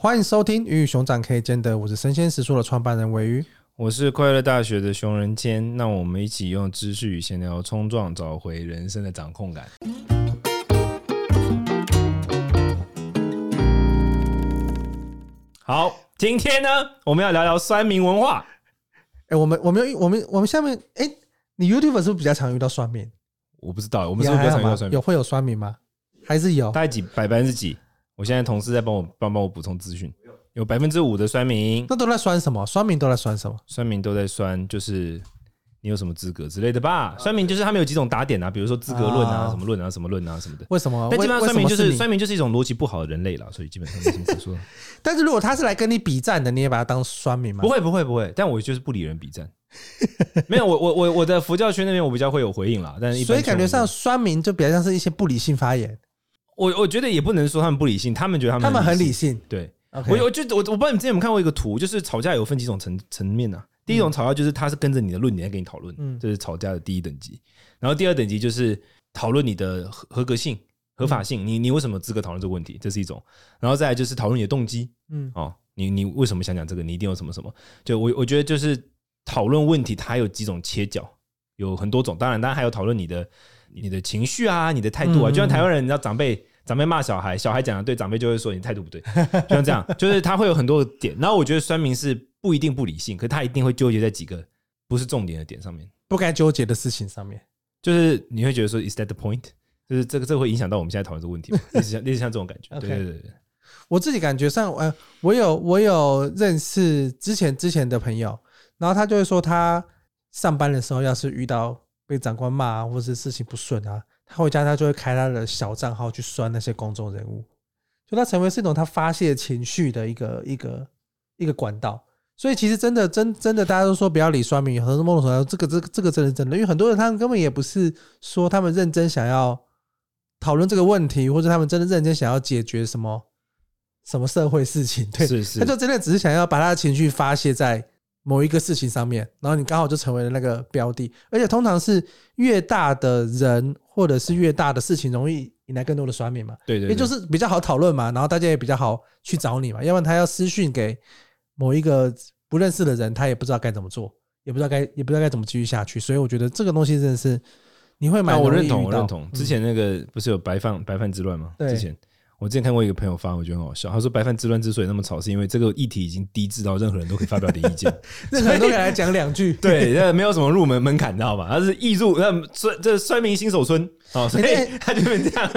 欢迎收听《鱼与熊掌可以兼得》，我是生鲜食书的创办人鮪鱼，我是快乐大学的熊仁谦，那我们一起用知识与闲聊冲撞，找回人生的掌控感。好，今天呢，我们要聊聊酸民文化。哎，我们我们我们我们下面，哎，你 YouTube 是不是比较常遇到酸民？我不知道，我们是不是比较常遇到酸民？有会有酸民吗？还是有？大概几百分之几？我现在同事在帮我帮帮我补充资讯，有百分之五的酸民，那都在酸什么？酸民都在酸什么？酸民都在酸，就是你有什么资格之类的吧？酸民就是他们有几种打点啊，比如说资格论啊，什么论啊，什么论啊什么的。为什么？但基本上酸民就是酸民就是一种逻辑不好的人类了，所以基本上没什么说。但是如果他是来跟你比战的，你也把他当酸民吗？不会不会不会，但我就是不理人比战。没有，我我我我的佛教圈那边我比较会有回应啦，但是所以感觉上酸民就比较像是一些不理性发言。我我觉得也不能说他们不理性，他们觉得他们他们很理性。对.我我就我我不知道你们之前有没有看过一个图，就是吵架有分几种层层面啊。第一种吵架就是他是跟着你的论点在跟你讨论，嗯，这是吵架的第一等级。然后第二等级就是讨论你的合合格性、合法性，你你为什么资格讨论这个问题，这是一种。然后再来就是讨论你的动机，嗯，哦，你你为什么想讲这个？你一定有什么什么？就我我觉得就是讨论问题，它有几种切角，有很多种。当然，当然还有讨论你的你的情绪啊，你的态度啊，就像台湾人，你知道长辈。长辈骂小孩，小孩讲的对，长辈就会说你态度不对，就像这样，就是他会有很多的点。然后我觉得酸民是不一定不理性，可是他一定会纠结在几个不是重点的点上面，不该纠结的事情上面。就是你会觉得说，is that the point？就是这个这个会影响到我们现在讨论这个问题吗？类似像类似像这种感觉。对对对對，我自己感觉上，呃，我有我有认识之前之前的朋友，然后他就会说，他上班的时候要是遇到被长官骂啊，或者是事情不顺啊。他回家，他就会开他的小账号去酸那些公众人物，就他成为是一种他发泄情绪的一个一个一个管道。所以其实真的真真的，大家都说不要理酸民，很多某种程度这个这个这个真的真的，因为很多人他们根本也不是说他们认真想要讨论这个问题，或者他们真的认真想要解决什么什么社会事情，对，是是，他就真的只是想要把他的情绪发泄在。某一个事情上面，然后你刚好就成为了那个标的，而且通常是越大的人或者是越大的事情，容易引来更多的酸面嘛。对对，也就是比较好讨论嘛，然后大家也比较好去找你嘛。要不然他要私讯给某一个不认识的人，他也不知道该怎么做，也不知道该也不知道该怎么继续下去。所以我觉得这个东西真的是你会买。我认同，我认同。之前那个不是有白饭白饭之乱吗？之前。我之前看过一个朋友发，我觉得很好笑。他说：“白饭之乱之所以那么吵，是因为这个议题已经低至到任何人都可以发表点意见，任何人都可以来讲两句。对，那没有什么入门门槛，你知道吧？他是易入，那这这酸民新手村哦，所以他就会这样。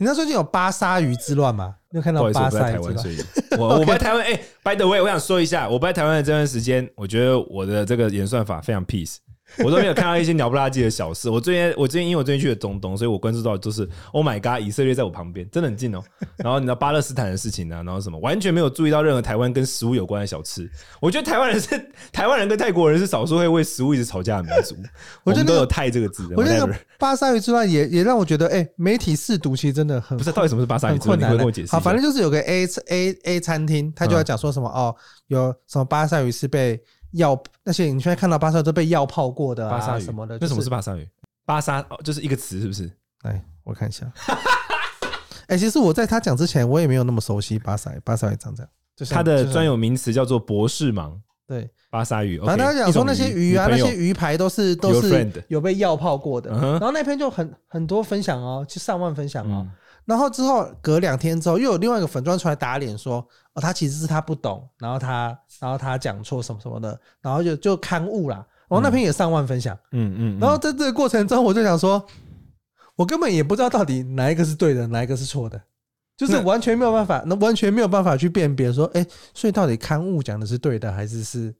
你知道最近有巴沙鱼之乱吗？你有看到巴沙鱼之乱？我在台湾，所以我我不在 台湾。哎，by the way，我想说一下，我不在台湾的这段时间，我觉得我的这个演算法非常 peace。我都没有看到一些鸟不拉几的小事。我最近，我最近因为我最近去了中东，所以我关注到就是 Oh my God，以色列在我旁边，真的很近哦。然后你知道巴勒斯坦的事情啊，然后什么，完全没有注意到任何台湾跟食物有关的小吃。我觉得台湾人是 台湾人跟泰国人是少数会为食物一直吵架的民族。我觉得都有“泰”这个字。我觉得巴沙鱼之乱也也让我觉得，哎，媒体试读其实真的很不是。到底什么是巴沙鱼之乱？你会跟我解释？好，反正就是有个 A A A 餐厅，他就要讲说什么哦，有什么巴沙鱼是被。药那些你现在看到巴沙都被药泡过的啊什么的，那什么是巴沙鱼？巴沙哦，就是一个词，是不是？来，我看一下。哎，其实我在他讲之前，我也没有那么熟悉巴萨鱼。巴萨鱼长这样，就是它的专有名词叫做博士盲。对，巴沙鱼。反正他讲说那些鱼啊，那些鱼排都是都是有被药泡过的。然后那篇就很很多分享哦，就上万分享哦。然后之后隔两天之后，又有另外一个粉钻出来打脸说，哦，他其实是他不懂，然后他然后他讲错什么什么的，然后就就刊物啦。然后那篇也上万分享，嗯嗯。然后在这个过程中，我就想说，我根本也不知道到底哪一个是对的，哪一个是错的，就是完全没有办法，那完全没有办法去辨别说，哎，所以到底刊物讲的是对的，还是是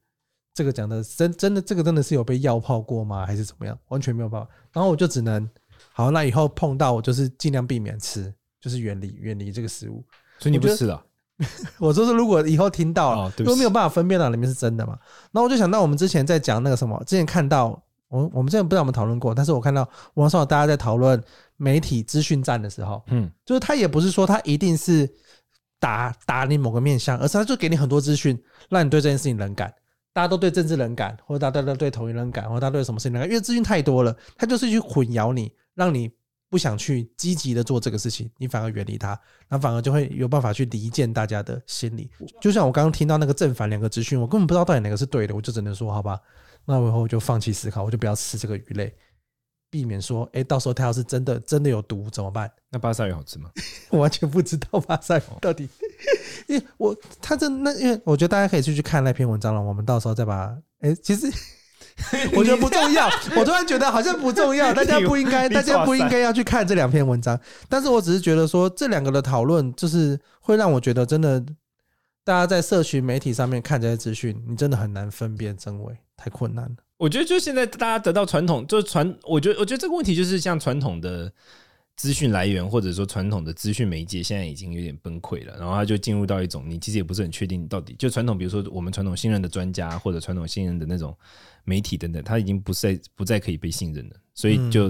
这个讲的真真的这个真的是有被药泡过吗？还是怎么样？完全没有办法。然后我就只能，好，那以后碰到我就是尽量避免吃。就是远离远离这个食物，所以你不吃了。我说是，如果以后听到了，都没有办法分辨到里面是真的嘛。然后我就想到我们之前在讲那个什么，之前看到我我们之前不知道我们讨论过，但是我看到网上大家在讨论媒体资讯站的时候，嗯，就是他也不是说他一定是打打你某个面向，而是他就给你很多资讯，让你对这件事情冷感。大家都对政治冷感，或者大家都对统一冷感，或者大家对什么事情冷感，因为资讯太多了，他就是去混淆你，让你。不想去积极的做这个事情，你反而远离他，那反而就会有办法去离间大家的心理。就像我刚刚听到那个正反两个资讯，我根本不知道到底哪个是对的，我就只能说好吧，那我以后就放弃思考，我就不要吃这个鱼类，避免说，哎，到时候它要是真的真的有毒怎么办？那巴萨鱼好吃吗？我完全不知道巴萨鱼到底，因为我他这那因为我觉得大家可以去去看那篇文章了，我们到时候再把，哎，其实。我觉得不重要，我突然觉得好像不重要，大家不应该，大家不应该要去看这两篇文章。但是我只是觉得说，这两个的讨论，就是会让我觉得，真的，大家在社群媒体上面看这些资讯，你真的很难分辨真伪，太困难了。我觉得，就现在大家得到传统，就是传，我觉得，我觉得这个问题就是像传统的。资讯来源或者说传统的资讯媒介现在已经有点崩溃了，然后他就进入到一种你其实也不是很确定到底就传统，比如说我们传统信任的专家或者传统信任的那种媒体等等，他已经不再不再可以被信任了，所以就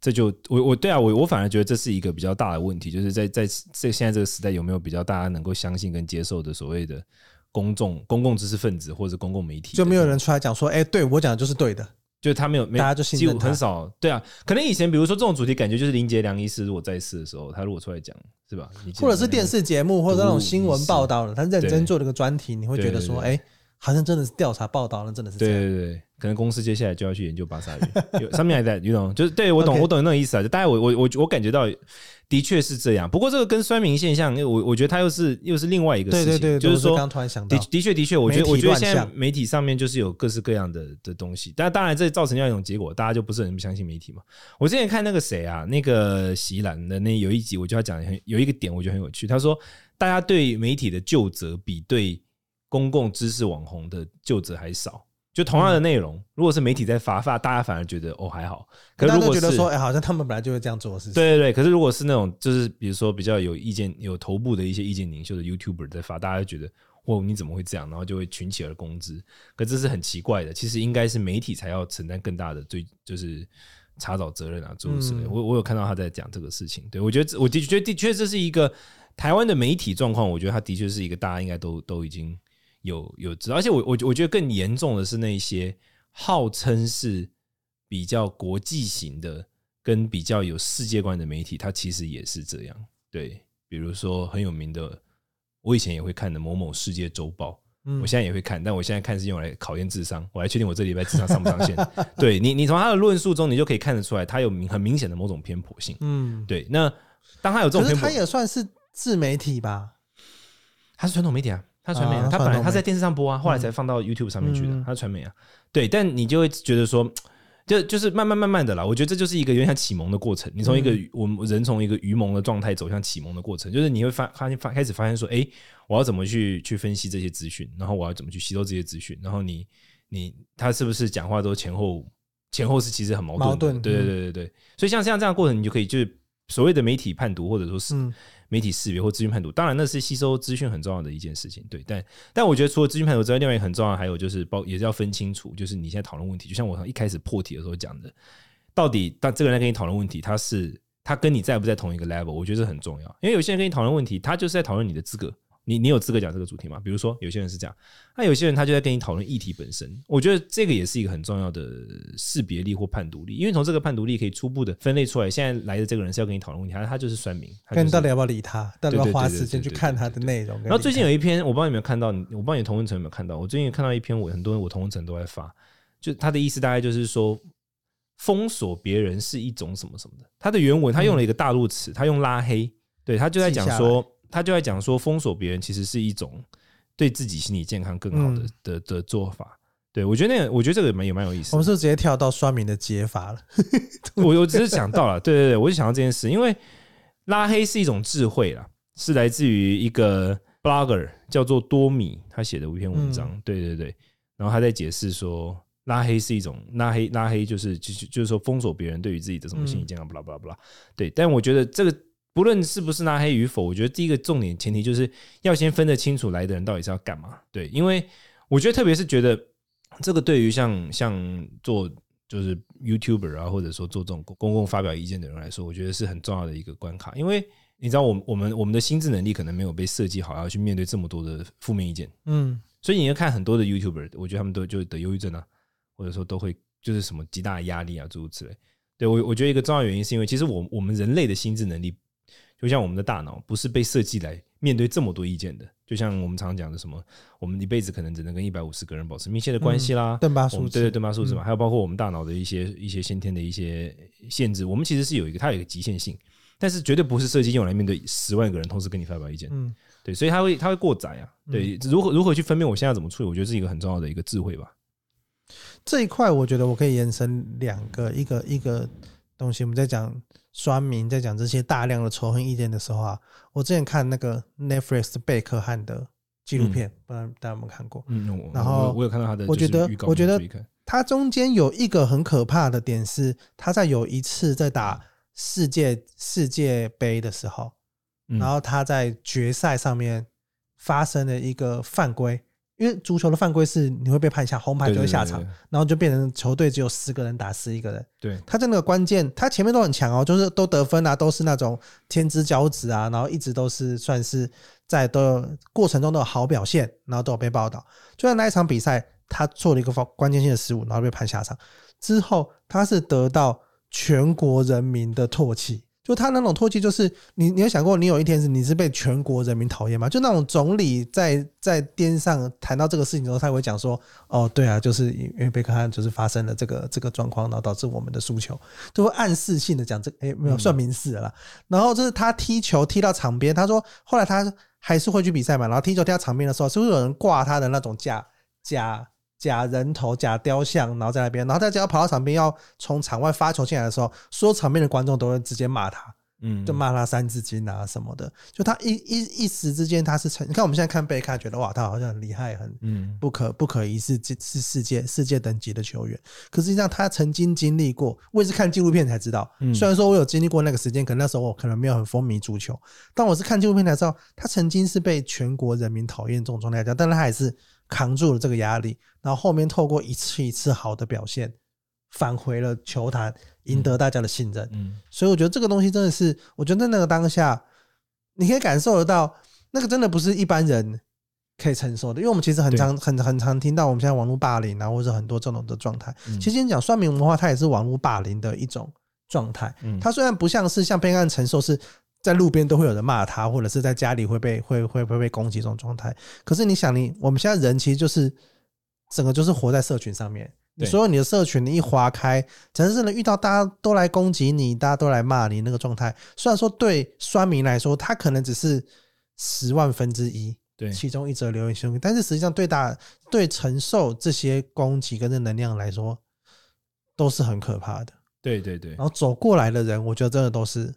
这就我我对啊我我反而觉得这是一个比较大的问题，就是在在这现在这个时代有没有比较大家能够相信跟接受的所谓的公众公共知识分子或者公共媒体，就没有人出来讲说，哎，对我讲的就是对的。就他没有，大家就信任他，很少。对啊，可能以前比如说这种主题，感觉就是林杰良医师如果在世的时候，他如果出来讲，是吧？或者是电视节目或者那种新闻报道的，他认真做这个专题，你会觉得说，哎，好像真的是调查报道那，真的是这样。对对对，可能公司接下来就要去研究巴萨鱼，上面还在，你懂？就是对我懂，我懂那个意思啊。就大概我我我我感觉到。的确是这样，不过这个跟酸民现象，我我觉得它又是又是另外一个事情，对对对，就是说，刚突然想到，的的确的确，我觉得我觉得现在媒体上面就是有各式各样的的东西，但当然这造成这样一种结果，大家就不是很相信媒体嘛。我之前看那个谁啊，那个席兰的那有一集，我就要讲很有一个点，我觉得很有趣。他说，大家对媒体的究责比对公共知识网红的究责还少。就同样的内容，如果是媒体在发发，大家反而觉得哦还好。可是如果是觉得说，哎，好像他们本来就会这样做的事情。对对对。可是如果是那种，就是比如说比较有意见、有头部的一些意见领袖的 YouTuber 在发，大家就觉得，哦，你怎么会这样？然后就会群起而攻之。可这是很奇怪的。其实应该是媒体才要承担更大的追，就是查找责任啊，诸如此类。我我有看到他在讲这个事情。对我觉得，我的确的确这是一个台湾的媒体状况。我觉得他的确是一个大家应该都都已经。有有知道，而且我我我觉得更严重的是那些号称是比较国际型的、跟比较有世界观的媒体，它其实也是这样。对，比如说很有名的，我以前也会看的某某世界周报，我现在也会看，但我现在看是用来考验智商，我来确定我这礼拜智商上不上线。对你，你从他的论述中，你就可以看得出来，他有明很明显的某种偏颇性。嗯，对。那当他有这种偏颇，他也算是自媒体吧？他是传统媒体啊。他传媒啊，他本来他在电视上播啊，后来才放到 YouTube 上面去的。他传媒啊，对，但你就会觉得说，就就是慢慢慢慢的啦。我觉得这就是一个有点像启蒙的过程。你从一个我们人从一个愚蒙的状态走向启蒙的过程，就是你会发发现发开始发现说，哎，我要怎么去去分析这些资讯，然后我要怎么去吸收这些资讯，然后你你他是不是讲话都前后前后是其实很矛盾的？对对对对对。所以像像这样的过程，你就可以就是所谓的媒体判读，或者说是。媒体识别或资讯判读，当然那是吸收资讯很重要的一件事情，对。但但我觉得除了资讯判读之外，另外一个很重要还有就是包也是要分清楚，就是你现在讨论问题，就像我一开始破题的时候讲的，到底当这个人在跟你讨论问题，他是他跟你在不在同一个 level，我觉得这很重要，因为有些人跟你讨论问题，他就是在讨论你的资格。你你有资格讲这个主题吗？比如说有些人是这样，那有些人他就在跟你讨论议题本身。我觉得这个也是一个很重要的识别力或判读力，因为从这个判读力可以初步的分类出来，现在来的这个人是要跟你讨论问题，他他就是酸民。看你到底要不要理他，到底要不要花时间去看他的内容。然后最近有一篇，我不知道你有没有看到，我不知道你同文层有没有看到。我最近看到一篇，我很多人我同文层都在发，就他的意思大概就是说，封锁别人是一种什么什么的。他的原文他用了一个大陆词，他用拉黑，对他就在讲说。他就在讲说，封锁别人其实是一种对自己心理健康更好的的的做法。对我觉得那个，我觉得这个也蛮也蛮有意思。我们是直接跳到刷民的解法了？我我只是想到了，对对对，我就想到这件事，因为拉黑是一种智慧啦，是来自于一个 blogger 叫做多米，他写的一篇文章。对对对，然后他在解释说，拉黑是一种拉黑，拉黑就是就是就是说封锁别人对于自己的什么心理健康，不拉不拉不拉。对，但我觉得这个。不论是不是拉黑与否，我觉得第一个重点前提就是要先分得清楚来的人到底是要干嘛。对，因为我觉得特别是觉得这个对于像像做就是 YouTuber 啊，或者说做这种公共发表意见的人来说，我觉得是很重要的一个关卡。因为你知道，我我们我们的心智能力可能没有被设计好要去面对这么多的负面意见。嗯，所以你要看很多的 YouTuber，我觉得他们都就得忧郁症啊，或者说都会就是什么极大的压力啊诸如此类。对我，我觉得一个重要原因是因为，其实我我们人类的心智能力，就像我们的大脑，不是被设计来面对这么多意见的。就像我们常讲的什么，我们一辈子可能只能跟一百五十个人保持密切的关系啦。对吧数字，对对，邓巴数字嘛，还有包括我们大脑的一些一些先天的一些限制，我们其实是有一个它有一个极限性，但是绝对不是设计用来面对十万个人同时跟你发表意见。嗯，对，所以它会它会过载啊。对，如何如何去分辨我现在怎么处理，我觉得是一个很重要的一个智慧吧。这一块我觉得我可以延伸两个，一个一个东西。我们在讲酸民，在讲这些大量的仇恨意见的时候啊，我之前看那个 Netflix 贝克汉的纪录片，不知道大家有没有看过？嗯，然后我有看到他的，我觉得我觉得他中间有一个很可怕的点是，他在有一次在打世界世界杯的时候，然后他在决赛上面发生了一个犯规。因为足球的犯规是你会被判下红牌就会下场，然后就变成球队只有十个人打十一个人。对，他在那个关键，他前面都很强哦，就是都得分啊，都是那种天之骄子啊，然后一直都是算是在的过程中都有好表现，然后都有被报道。就在那一场比赛，他做了一个方关键性的失误，然后被判下场之后，他是得到全国人民的唾弃。就他那种唾弃，就是你，你有想过，你有一天是你是被全国人民讨厌吗？就那种总理在在电视上谈到这个事情之后，他会讲说：“哦，对啊，就是因为贝克汉就是发生了这个这个状况，然后导致我们的输球，就会暗示性的讲这，哎，没有算明示了啦。然后就是他踢球踢到场边，他说后来他还是会去比赛嘛。然后踢球踢到场边的时候，是不是有人挂他的那种假假？假人头、假雕像，然后在那边，然后他只要跑到场边要从场外发球进来的时候，所有场边的观众都会直接骂他，嗯，就骂他三字经啊什么的。就他一一一时之间他是成，你看我们现在看贝克汉，觉得哇，他好像很厉害，很嗯不可不可一世，是世界世界等级的球员。可实际上他曾经经历过，我也是看纪录片才知道。虽然说我有经历过那个时间，可能那时候我可能没有很风靡足球，但我是看纪录片才知道，他曾经是被全国人民讨厌这种状态下，但是他还是。扛住了这个压力，然后后面透过一次一次好的表现，返回了球坛，赢得大家的信任。嗯，嗯，所以我觉得这个东西真的是，我觉得在那个当下，你可以感受得到，那个真的不是一般人可以承受的。因为我们其实很常、很很常听到，我们现在网络霸凌啊，或者很多这种的状态。其实你讲算命文化，它也是网络霸凌的一种状态。嗯它虽然不像是像贝克汉承受是。在路边都会有人骂他，或者是在家里会被会会会被攻击这种状态。可是你想你，你我们现在人其实就是整个就是活在社群上面。所有你的社群，你一划开，真是能遇到大家都来攻击你，大家都来骂你那个状态。虽然说对酸民来说，他可能只是十万分之一，对其中一则留言兄弟，但是实际上对大对承受这些攻击跟这能量来说，都是很可怕的。对对对。然后走过来的人，我觉得真的都是。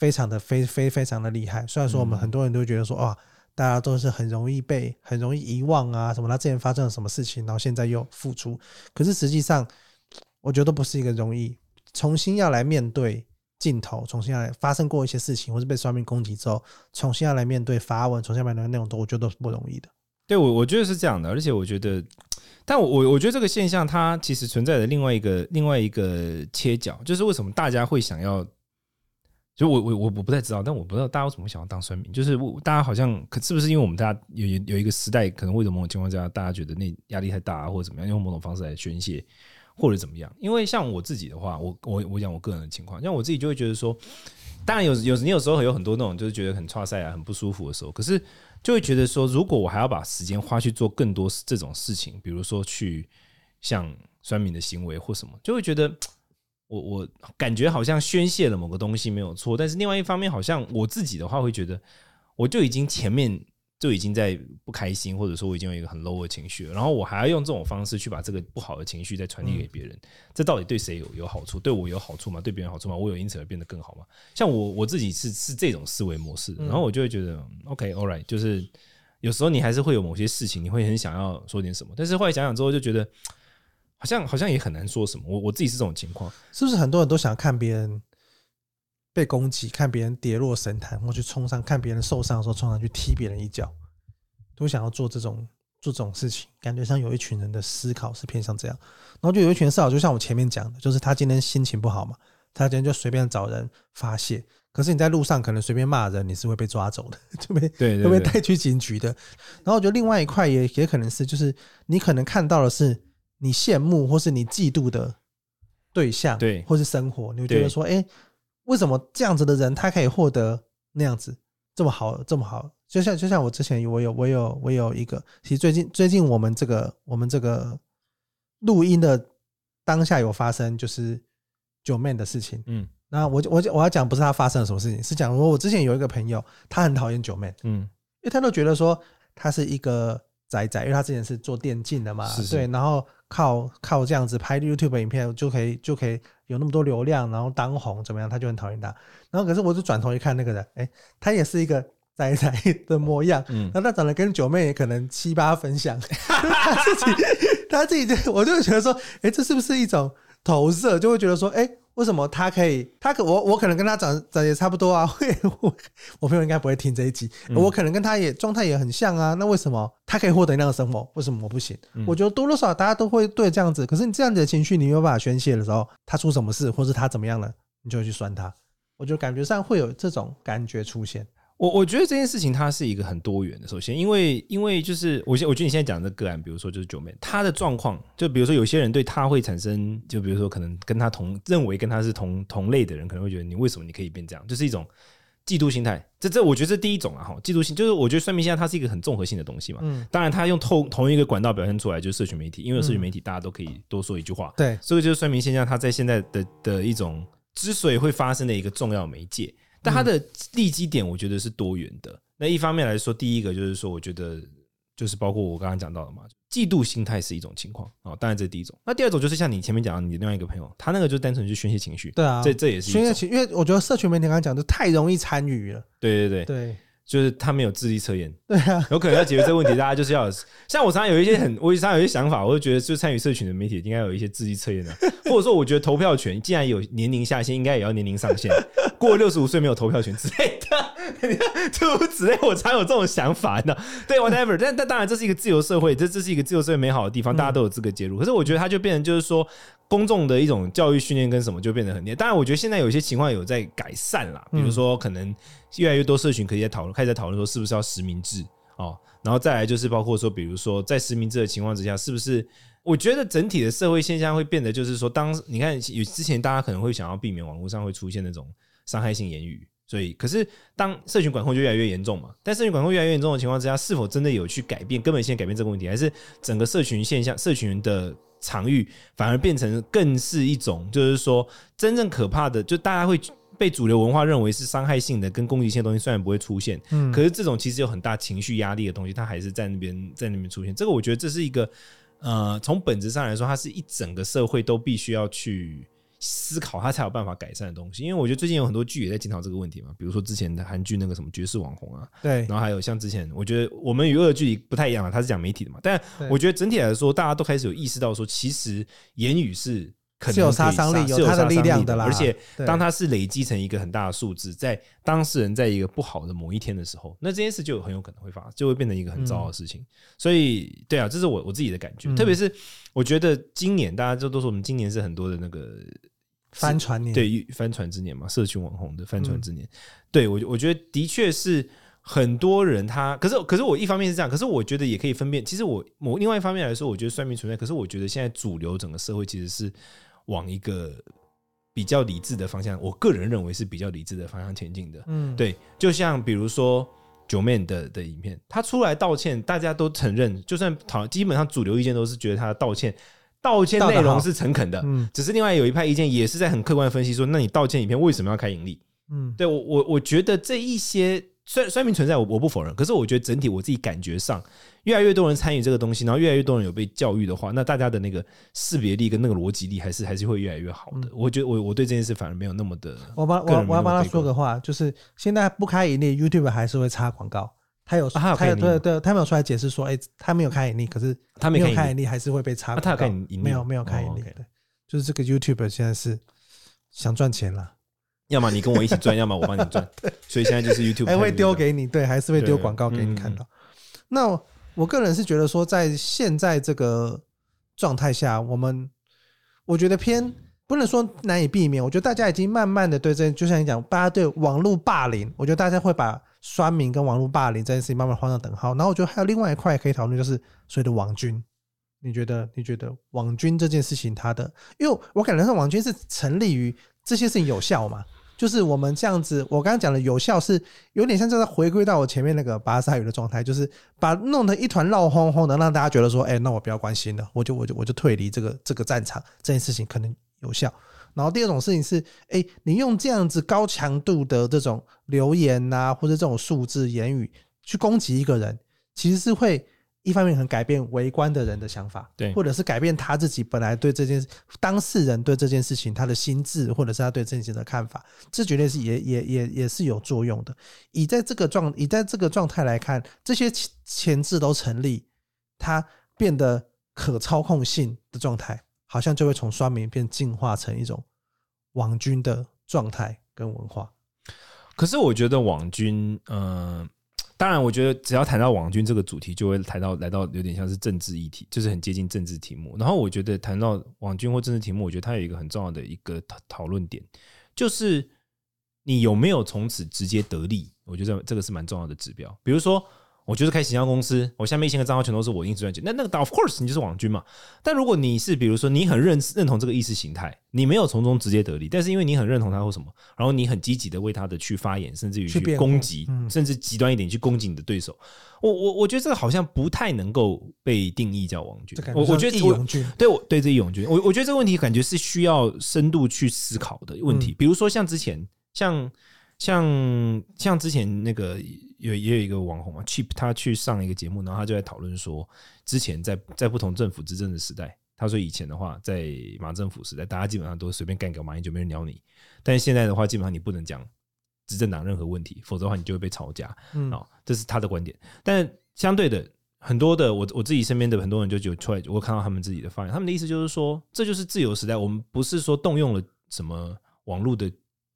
非常的非非非常的厉害，虽然说我们很多人都觉得说，哇，大家都是很容易被很容易遗忘啊，什么他之前发生了什么事情，然后现在又复出，可是实际上，我觉得不是一个容易重新要来面对镜头，重新要来发生过一些事情，或是被刷屏攻击之后，重新要来面对发文，重新面对内容，都我觉得都是不容易的。对我，我觉得是这样的，而且我觉得，但我我我觉得这个现象它其实存在的另外一个另外一个切角，就是为什么大家会想要。就我我我我不太知道，但我不知道大家为什么想要当酸民。就是大家好像可是不是因为我们大家有有一个时代，可能为什么某种情况下大家觉得那压力太大啊，或者怎么样，用某种方式来宣泄，或者怎么样？因为像我自己的话，我我我讲我个人的情况，像我自己就会觉得说，当然有有你有时候有很多那种就是觉得很挫赛啊，很不舒服的时候，可是就会觉得说，如果我还要把时间花去做更多这种事情，比如说去像酸民的行为或什么，就会觉得。我我感觉好像宣泄了某个东西没有错，但是另外一方面，好像我自己的话会觉得，我就已经前面就已经在不开心，或者说我已经有一个很 low 的情绪了，然后我还要用这种方式去把这个不好的情绪再传递给别人，这到底对谁有有好处？对我有好处吗？对别人好处吗？我有因此而变得更好吗？像我我自己是是这种思维模式，然后我就会觉得 OK all right，就是有时候你还是会有某些事情，你会很想要说点什么，但是后来想想之后就觉得。好像好像也很难说什么，我我自己是这种情况，是不是很多人都想看别人被攻击，看别人跌落神坛，或去冲上，看别人受伤的时候冲上去踢别人一脚，都想要做这种做这种事情，感觉像有一群人的思考是偏向这样，然后就有一群思考，就像我前面讲的，就是他今天心情不好嘛，他今天就随便找人发泄，可是你在路上可能随便骂人，你是会被抓走的，就被对会被带去警局的。然后我觉得另外一块也也可能是，就是你可能看到的是。你羡慕或是你嫉妒的对象，对，或是生活，你会觉得说，哎、欸，为什么这样子的人他可以获得那样子这么好，这么好？就像就像我之前我有我有我有一个，其实最近最近我们这个我们这个录音的当下有发生就是九妹的事情，嗯，那我我我要讲不是他发生了什么事情，是讲我我之前有一个朋友，他很讨厌九妹，嗯，因为他都觉得说他是一个宅宅，因为他之前是做电竞的嘛，是是对，然后。靠靠这样子拍 YouTube 影片就可以就可以有那么多流量，然后当红怎么样？他就很讨厌他。然后可是我就转头一看那个人，哎、欸，他也是一个宅宅的模样。嗯，那他长得跟九妹也可能七八分像。他自己他自己就我就觉得说，哎、欸，这是不是一种投射？就会觉得说，哎、欸。为什么他可以？他可我我可能跟他长长也差不多啊。我我朋友应该不会听这一集。我可能跟他也状态也很像啊。那为什么他可以获得那样的生活？为什么我不行？我觉得多多少少大家都会对这样子。可是你这样子的情绪，你没有办法宣泄的时候，他出什么事，或是他怎么样了，你就会去酸他。我觉得感觉上会有这种感觉出现。我我觉得这件事情它是一个很多元的。首先，因为因为就是我现我觉得你现在讲的个案，比如说就是九妹，她的状况，就比如说有些人对她会产生，就比如说可能跟她同认为跟她是同同类的人，可能会觉得你为什么你可以变这样，就是一种嫉妒心态。这这我觉得这第一种啊哈，嫉妒心就是我觉得算命现在它是一个很综合性的东西嘛。嗯。当然，它用透同一个管道表现出来就是社群媒体，因为社群媒体大家都可以多说一句话。对。所以就是算命现象，它在现在的的一种之所以会发生的一个重要媒介，但它的利基点，我觉得是多元的。那一方面来说，第一个就是说，我觉得就是包括我刚刚讲到的嘛，嫉妒心态是一种情况啊，当然这是第一种。那第二种就是像你前面讲的，你另外一个朋友，他那个就单纯去宣泄情绪，对啊，这这也是宣泄情，因为我觉得社群媒体刚刚讲的太容易参与了，对对对对。就是他没有智力测验，对啊，有可能要解决这个问题，大家就是要像我常常有一些很，我常常有一些想法，我就觉得就参与社群的媒体应该有一些智力测验的，或者说我觉得投票权既然有年龄下限，应该也要年龄上限，过六十五岁没有投票权之类的，诸如此类，我常有这种想法，呢？对，whatever，但但当然这是一个自由社会，这这是一个自由社会美好的地方，大家都有资格介入。可是我觉得它就变成就是说。公众的一种教育训练跟什么就变得很厉害。当然，我觉得现在有一些情况有在改善啦，比如说可能越来越多社群可以在讨论，开始在讨论说是不是要实名制哦，然后再来就是包括说，比如说在实名制的情况之下，是不是我觉得整体的社会现象会变得就是说，当你看有之前大家可能会想要避免网络上会出现那种伤害性言语，所以可是当社群管控就越来越严重嘛，但社群管控越来越严重的情况之下，是否真的有去改变根本性改变这个问题，还是整个社群现象社群的？场域反而变成更是一种，就是说真正可怕的，就大家会被主流文化认为是伤害性的、跟攻击性的东西，虽然不会出现，嗯，可是这种其实有很大情绪压力的东西，它还是在那边在那边出现。这个我觉得这是一个，呃，从本质上来说，它是一整个社会都必须要去。思考它才有办法改善的东西，因为我觉得最近有很多剧也在检讨这个问题嘛，比如说之前的韩剧那个什么绝世网红啊，对，然后还有像之前，我觉得我们与恶的距离不太一样啊，它是讲媒体的嘛，但我觉得整体来说，大家都开始有意识到说，其实言语是可能是有杀伤力，有它的力量的啦，而且当它是累积成一个很大的数字，在当事人在一个不好的某一天的时候，那这件事就很有可能会发生，就会变成一个很糟的事情。所以，对啊，这是我我自己的感觉，特别是我觉得今年大家就都说我们今年是很多的那个。帆船年，对，帆船之年嘛，社群网红的帆船之年，嗯、对我我觉得的确是很多人他，可是可是我一方面是这样，可是我觉得也可以分辨，其实我某另外一方面来说，我觉得算命存在，可是我觉得现在主流整个社会其实是往一个比较理智的方向，我个人认为是比较理智的方向前进的，嗯，对，就像比如说九妹的的影片，他出来道歉，大家都承认，就算讨基本上主流意见都是觉得他的道歉。道歉内容是诚恳的，嗯，只是另外有一派意见也是在很客观的分析说，那你道歉影片为什么要开盈利？嗯，对我我我觉得这一些虽然虽然存在，我我不否认，可是我觉得整体我自己感觉上，越来越多人参与这个东西，然后越来越多人有被教育的话，那大家的那个识别力跟那个逻辑力还是还是会越来越好的。我觉得我我对这件事反而没有那么的，我帮我我要帮他说个话，就是现在不开盈利，YouTube 还是会插广告。他有，他有，对对，他没有出来解释说，哎，他没有开盈利，可是他没有开盈利，还是会被插。他有开盈利，没有没有开盈利，对，就是这个 YouTube 现在是想赚钱了，要么你跟我一起赚，要么我帮你赚，所以现在就是 YouTube 还会丢给你，对，还是会丢广告给你看到。那我个人是觉得说，在现在这个状态下，我们我觉得偏不能说难以避免，我觉得大家已经慢慢的对这，就像你讲，大家对网络霸凌，我觉得大家会把。酸民跟网络霸凌这件事情慢慢画上等号，然后我觉得还有另外一块可以讨论，就是所谓的网军，你觉得？你觉得网军这件事情，它的，因为我感觉上网军是成立于这些事情有效嘛？就是我们这样子，我刚刚讲的有效是有点像就是回归到我前面那个巴沙语的状态，就是把弄得一团闹哄哄的，让大家觉得说，哎，那我不要关心了，我就我就我就退离这个这个战场，这件事情可能有效。然后第二种事情是，哎，你用这样子高强度的这种留言呐、啊，或者这种数字言语去攻击一个人，其实是会。一方面很改变围观的人的想法，对，或者是改变他自己本来对这件当事人对这件事情他的心智，或者是他对这件事情的看法，这绝对是也也也也是有作用的。以在这个状以在这个状态来看，这些前置都成立，它变得可操控性的状态，好像就会从酸民变进化成一种网军的状态跟文化。可是我觉得网军，嗯、呃。当然，我觉得只要谈到网军这个主题，就会谈到来到有点像是政治议题，就是很接近政治题目。然后我觉得谈到网军或政治题目，我觉得它有一个很重要的一个讨讨论点，就是你有没有从此直接得利。我觉得这个是蛮重要的指标。比如说。我就是开行销公司，我下面一千个账号全都是我因此赚钱，那那个 of course 你就是网军嘛。但如果你是比如说你很认认同这个意识形态，你没有从中直接得利，但是因为你很认同他或什么，然后你很积极的为他的去发言，甚至于去攻击，甚至极端一点去攻击你的对手。我我我觉得这个好像不太能够被定义叫网军。我我觉得义勇军，对我对这义勇军，我我觉得这个问题感觉是需要深度去思考的问题。比如说像之前像像像之前那个。有也有一个网红嘛，Cheap，他去上一个节目，然后他就在讨论说，之前在在不同政府执政的时代，他说以前的话，在马政府时代，大家基本上都随便干个马英九，没人鸟你。但是现在的话，基本上你不能讲执政党任何问题，否则的话你就会被抄家。嗯，这是他的观点。但相对的，很多的我我自己身边的很多人就就出来，我看到他们自己的发言，他们的意思就是说，这就是自由时代。我们不是说动用了什么网络的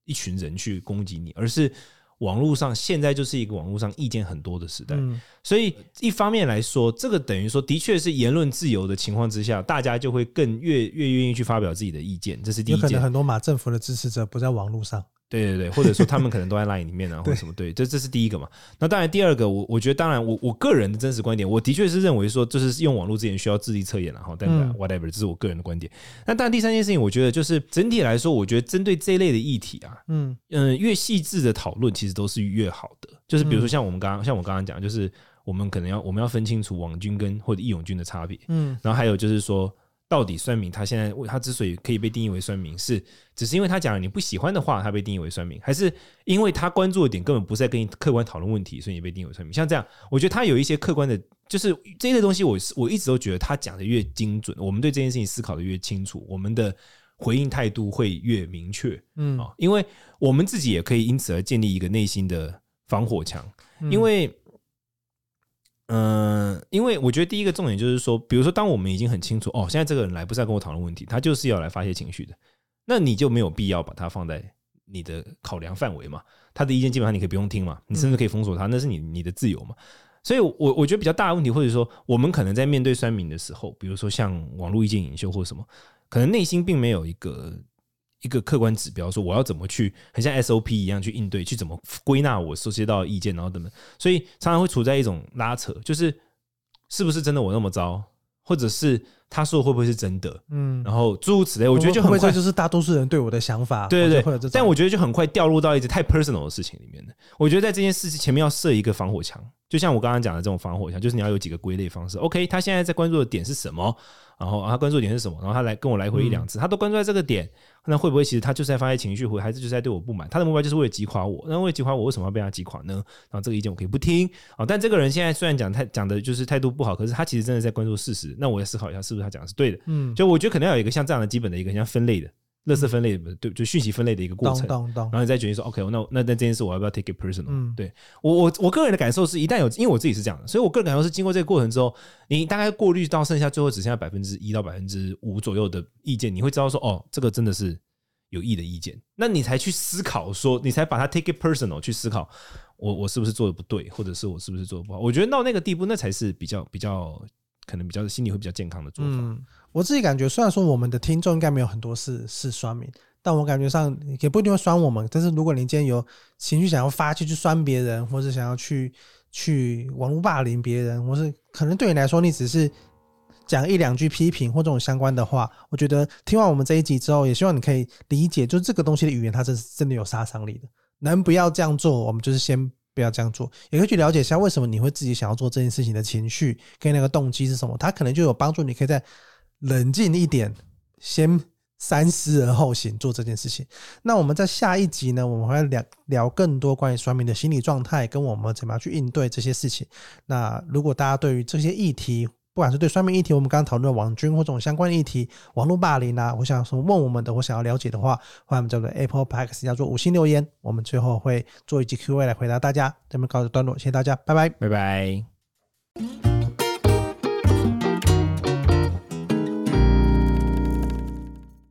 一群人去攻击你，而是。网络上现在就是一个网络上意见很多的时代，所以一方面来说，这个等于说的确是言论自由的情况之下，大家就会更越越愿意去发表自己的意见，这是第一。有可能很多马政府的支持者不在网络上。对对对，或者说他们可能都在 Line 里面啊，或者什么对，这这是第一个嘛。那当然，第二个，我我觉得，当然，我我个人的真实观点，我的确是认为说，就是用网络之前需要智力测验，然后但 whatever，这是我个人的观点。那当然，第三件事情，我觉得就是整体来说，我觉得针对这一类的议题啊，嗯嗯，越细致的讨论其实都是越好的。就是比如说像我们刚刚，像我刚刚讲，就是我们可能要我们要分清楚网军跟或者义勇军的差别，嗯，然后还有就是说。到底酸民他现在为他之所以可以被定义为酸民，是只是因为他讲了你不喜欢的话，他被定义为酸民，还是因为他关注的点根本不是在跟你客观讨论问题，所以你被定义为酸民？像这样，我觉得他有一些客观的，就是这些东西我，我我一直都觉得他讲的越精准，我们对这件事情思考的越清楚，我们的回应态度会越明确。嗯啊，因为我们自己也可以因此而建立一个内心的防火墙，因为。嗯，因为我觉得第一个重点就是说，比如说，当我们已经很清楚哦，现在这个人来不是要跟我讨论问题，他就是要来发泄情绪的，那你就没有必要把他放在你的考量范围嘛。他的意见基本上你可以不用听嘛，你甚至可以封锁他，那是你你的自由嘛。所以，我我觉得比较大的问题，或者说我们可能在面对酸民的时候，比如说像网络意见领袖或什么，可能内心并没有一个。一个客观指标，说我要怎么去，很像 SOP 一样去应对，去怎么归纳我收集到的意见，然后等等，所以常常会处在一种拉扯，就是是不是真的我那么糟，或者是他说的会不会是真的，嗯，然后诸如此类，我觉得就很快就是大多数人对我的想法，对对对，但我觉得就很快掉入到一直太 personal 的事情里面的。我觉得在这件事情前面要设一个防火墙，就像我刚刚讲的这种防火墙，就是你要有几个归类方式。OK，他现在在关注的点是什么？然后他关注点是什么？然后他来跟我来回一两次，他都关注在这个点。那会不会其实他就是在发泄情绪，或还是就是在对我不满？他的目标就是为了击垮我。那为了击垮我，为什么要被他击垮呢？然后这个意见我可以不听啊。但这个人现在虽然讲太讲的就是态度不好，可是他其实真的在关注事实。那我要思考一下，是不是他讲的是对的？嗯，就我觉得可能要有一个像这样的基本的一个像分类的。垃圾分类的对，就讯息分类的一个过程，然后你再决定说，OK，那那那这件事我要不要 take it personal？嗯，对我我我个人的感受是，一旦有，因为我自己是这样的，所以我个人感受是，经过这个过程之后，你大概过滤到剩下最后只剩下百分之一到百分之五左右的意见，你会知道说，哦，这个真的是有益的意见，那你才去思考说，你才把它 take it personal 去思考，我我是不是做的不对，或者是我是不是做的不好？我觉得到那个地步，那才是比较比较可能比较心理会比较健康的做法。嗯我自己感觉，虽然说我们的听众应该没有很多是是酸民，但我感觉上也不一定会酸我们。但是如果你今天有情绪想要发泄去酸别人，或者想要去去网络霸凌别人，或是可能对你来说，你只是讲一两句批评或这种相关的话，我觉得听完我们这一集之后，也希望你可以理解，就是这个东西的语言，它是真的有杀伤力的。能不要这样做，我们就是先不要这样做，也可以去了解一下为什么你会自己想要做这件事情的情绪跟那个动机是什么，它可能就有帮助。你可以在冷静一点，先三思而后行做这件事情。那我们在下一集呢，我们会聊聊更多关于酸民的心理状态，跟我们怎么样去应对这些事情。那如果大家对于这些议题，不管是对双面议题，我们刚刚讨论的网军或这种相关的议题，网络霸凌啊，我想说问我们的，或想要了解的话，欢迎我们叫做 Apple PAX 叫做五星留言，我们最后会做一集 Q&A 来回答大家。这边告一段落，谢谢大家，拜拜，拜拜。